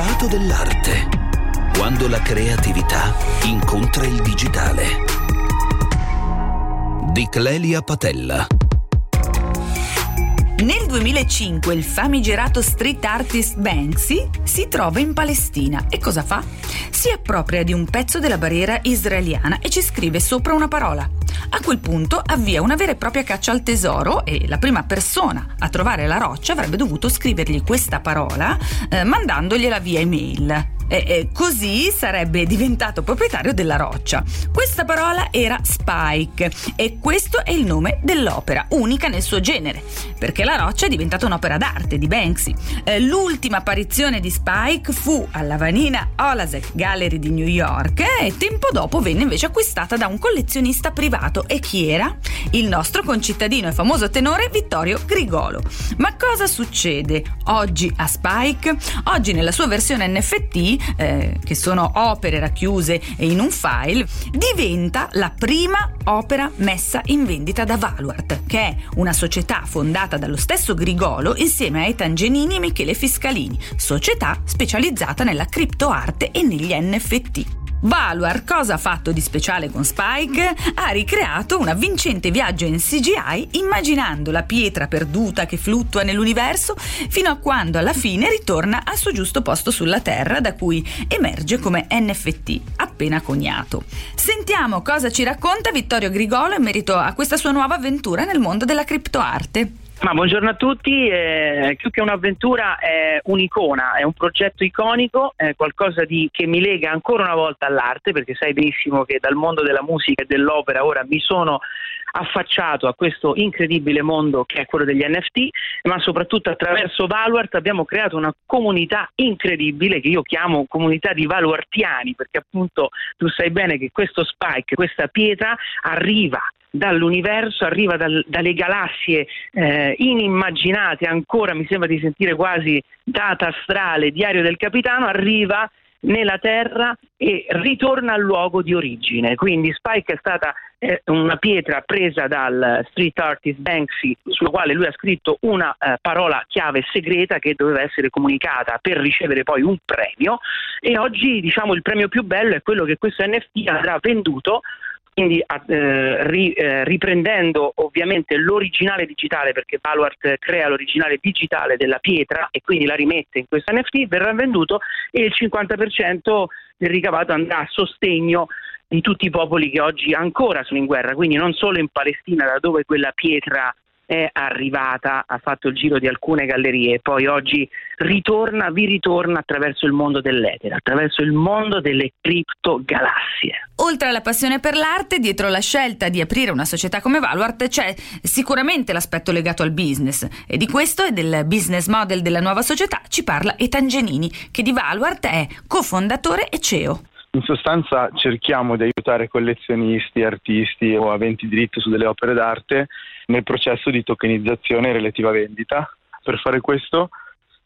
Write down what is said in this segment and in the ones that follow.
stato dell'arte. Quando la creatività incontra il digitale. Di Clelia Patella. Nel 2005 il famigerato street artist Banksy si trova in Palestina e cosa fa? Si appropria di un pezzo della barriera israeliana e ci scrive sopra una parola. A quel punto avvia una vera e propria caccia al tesoro e la prima persona a trovare la roccia avrebbe dovuto scrivergli questa parola eh, mandandogliela via email e, e così sarebbe diventato proprietario della roccia. Questa parola era Spike e questo è il nome dell'opera, unica nel suo genere, perché la roccia è diventata un'opera d'arte di Banksy. Eh, l'ultima apparizione di Spike fu alla Vanina Olasek Gallery di New York e tempo dopo venne invece acquistata da un collezionista privato. E chi era? Il nostro concittadino e famoso tenore Vittorio Grigolo. Ma cosa succede oggi a Spike? Oggi nella sua versione NFT eh, che sono opere racchiuse in un file, diventa la prima opera messa in vendita da Valuart, che è una società fondata dallo stesso Grigolo insieme a Etan Genini e Michele Fiscalini, società specializzata nella criptoarte e negli NFT. Valuar, cosa ha fatto di speciale con Spike? Ha ricreato un avvincente viaggio in CGI immaginando la pietra perduta che fluttua nell'universo fino a quando alla fine ritorna al suo giusto posto sulla Terra da cui emerge come NFT appena coniato. Sentiamo cosa ci racconta Vittorio Grigolo in merito a questa sua nuova avventura nel mondo della criptoarte. Ma buongiorno a tutti, eh, più che un'avventura è un'icona, è un progetto iconico, è qualcosa di, che mi lega ancora una volta all'arte, perché sai benissimo che dal mondo della musica e dell'opera ora mi sono affacciato a questo incredibile mondo che è quello degli NFT, ma soprattutto attraverso Valuart abbiamo creato una comunità incredibile che io chiamo comunità di valuartiani, perché appunto tu sai bene che questo spike, questa pietra arriva dall'universo, arriva dal, dalle galassie eh, inimmaginate, ancora mi sembra di sentire quasi data astrale, diario del capitano, arriva nella Terra e ritorna al luogo di origine. Quindi Spike è stata eh, una pietra presa dal street artist Banksy sulla quale lui ha scritto una eh, parola chiave segreta che doveva essere comunicata per ricevere poi un premio e oggi diciamo il premio più bello è quello che questo NFT avrà venduto quindi eh, ri, eh, riprendendo ovviamente l'originale digitale perché Valuart crea l'originale digitale della pietra e quindi la rimette in questo NFT, verrà venduto e il 50% del ricavato andrà a sostegno di tutti i popoli che oggi ancora sono in guerra, quindi non solo in Palestina da dove quella pietra è arrivata, ha fatto il giro di alcune gallerie e poi oggi ritorna, vi ritorna attraverso il mondo dell'etere, attraverso il mondo delle criptogalassie. Oltre alla passione per l'arte, dietro la scelta di aprire una società come Valuart c'è sicuramente l'aspetto legato al business e di questo e del business model della nuova società ci parla Etangenini che di Valuart è cofondatore e CEO. In sostanza cerchiamo di aiutare collezionisti, artisti o aventi diritto su delle opere d'arte nel processo di tokenizzazione e relativa vendita. Per fare questo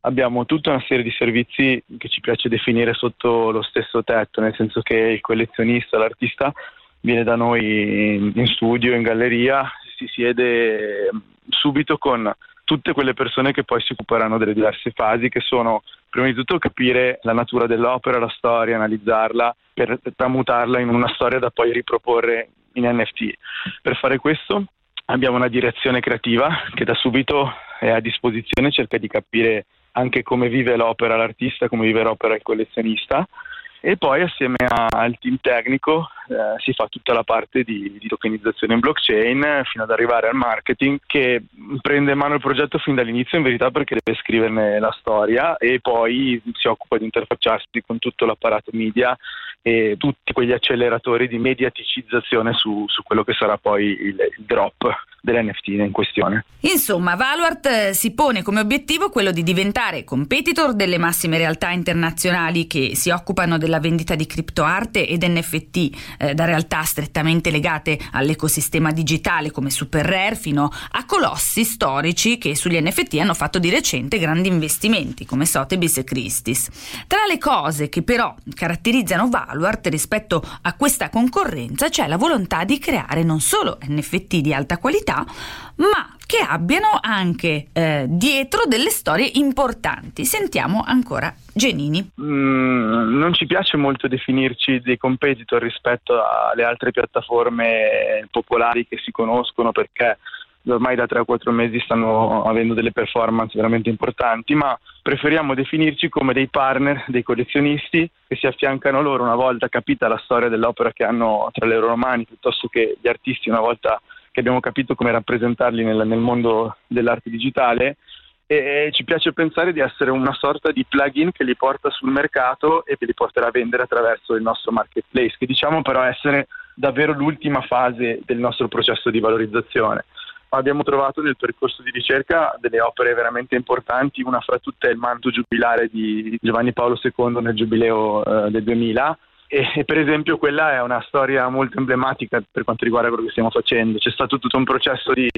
abbiamo tutta una serie di servizi che ci piace definire sotto lo stesso tetto, nel senso che il collezionista, l'artista viene da noi in studio, in galleria, si siede subito con tutte quelle persone che poi si occuperanno delle diverse fasi, che sono prima di tutto capire la natura dell'opera, la storia, analizzarla per tramutarla in una storia da poi riproporre in NFT. Per fare questo abbiamo una direzione creativa che da subito è a disposizione, cerca di capire anche come vive l'opera l'artista, come vive l'opera il collezionista e poi assieme al team tecnico eh, si fa tutta la parte di, di, tokenizzazione in blockchain fino ad arrivare al marketing che prende in mano il progetto fin dall'inizio in verità perché deve scriverne la storia e poi si occupa di interfacciarsi con tutto l'apparato media e tutti quegli acceleratori di mediaticizzazione su, su quello che sarà poi il, il drop dell'NFT in questione. Insomma, Valuart eh, si pone come obiettivo quello di diventare competitor delle massime realtà internazionali che si occupano della vendita di criptoarte ed NFT, eh, da realtà strettamente legate all'ecosistema digitale come Super Rare fino a colossi storici che sugli NFT hanno fatto di recente grandi investimenti come Sotheby's e Christie's. Tra le cose che però caratterizzano Valuart rispetto a questa concorrenza c'è la volontà di creare non solo NFT di alta qualità, ma che abbiano anche eh, dietro delle storie importanti. Sentiamo ancora Genini. Mm, non ci piace molto definirci dei competitor rispetto alle altre piattaforme popolari che si conoscono perché ormai da 3 o 4 mesi stanno avendo delle performance veramente importanti, ma preferiamo definirci come dei partner, dei collezionisti che si affiancano loro una volta capita la storia dell'opera che hanno tra le loro mani, piuttosto che gli artisti una volta che abbiamo capito come rappresentarli nel, nel mondo dell'arte digitale e ci piace pensare di essere una sorta di plugin che li porta sul mercato e che li porterà a vendere attraverso il nostro marketplace, che diciamo però essere davvero l'ultima fase del nostro processo di valorizzazione. Abbiamo trovato nel percorso di ricerca delle opere veramente importanti, una fra tutte è il manto giubilare di Giovanni Paolo II nel giubileo eh, del 2000 e, per esempio quella è una storia molto emblematica per quanto riguarda quello che stiamo facendo. C'è stato tutto un processo di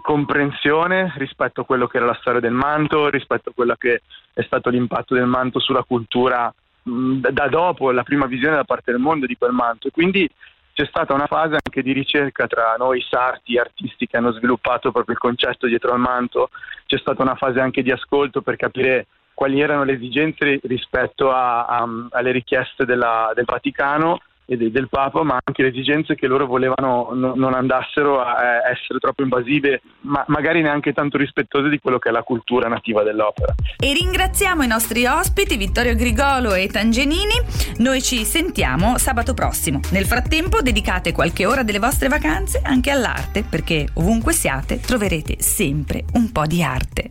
comprensione rispetto a quello che era la storia del manto, rispetto a quello che è stato l'impatto del manto sulla cultura mh, da dopo la prima visione da parte del mondo di quel manto quindi c'è stata una fase anche di ricerca tra noi sarti, artisti che hanno sviluppato proprio il concetto dietro al manto, c'è stata una fase anche di ascolto per capire quali erano le esigenze rispetto a, a, alle richieste della, del Vaticano e de, del Papa, ma anche le esigenze che loro volevano no, non andassero a essere troppo invasive, ma magari neanche tanto rispettose di quello che è la cultura nativa dell'opera. E ringraziamo i nostri ospiti Vittorio Grigolo e Tangenini. Noi ci sentiamo sabato prossimo. Nel frattempo dedicate qualche ora delle vostre vacanze anche all'arte, perché ovunque siate troverete sempre un po' di arte.